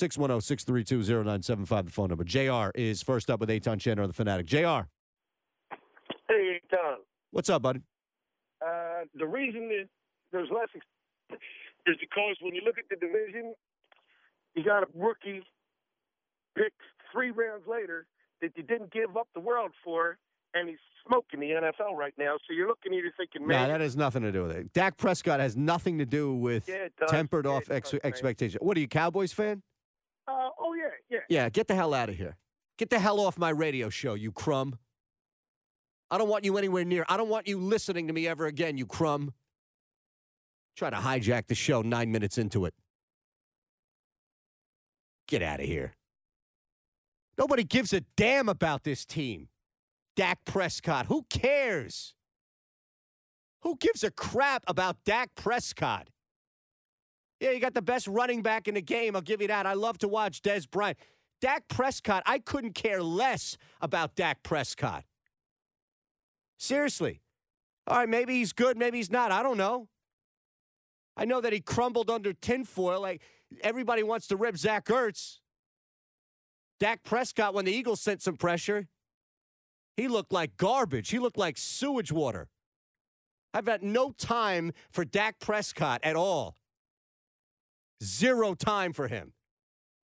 610 632 0975, the phone number. JR is first up with Eytan Shander on the Fanatic. JR, Hey, Tom. what's up, buddy? Uh, the reason that there's less ex- is because when you look at the division, you got a rookie picked three rounds later that you didn't give up the world for, and he's smoking the NFL right now. So you're looking, you're thinking, Nah, man, that has nothing to do with it. Dak Prescott has nothing to do with Yeah, tempered Yeah, off it ex- does, expectation. What are you, Cowboys fan? Oh yeah, yeah. Yeah, get the hell out of here. Get the hell off my radio show, you crumb. I don't want you anywhere near. I don't want you listening to me ever again, you crumb. Try to hijack the show nine minutes into it. Get out of here. Nobody gives a damn about this team. Dak Prescott. Who cares? Who gives a crap about Dak Prescott? Yeah, you got the best running back in the game. I'll give you that. I love to watch Dez Bryant. Dak Prescott, I couldn't care less about Dak Prescott. Seriously. All right, maybe he's good, maybe he's not. I don't know. I know that he crumbled under tinfoil. Like everybody wants to rip Zach Ertz. Dak Prescott, when the Eagles sent some pressure, he looked like garbage. He looked like sewage water. I've got no time for Dak Prescott at all. Zero time for him.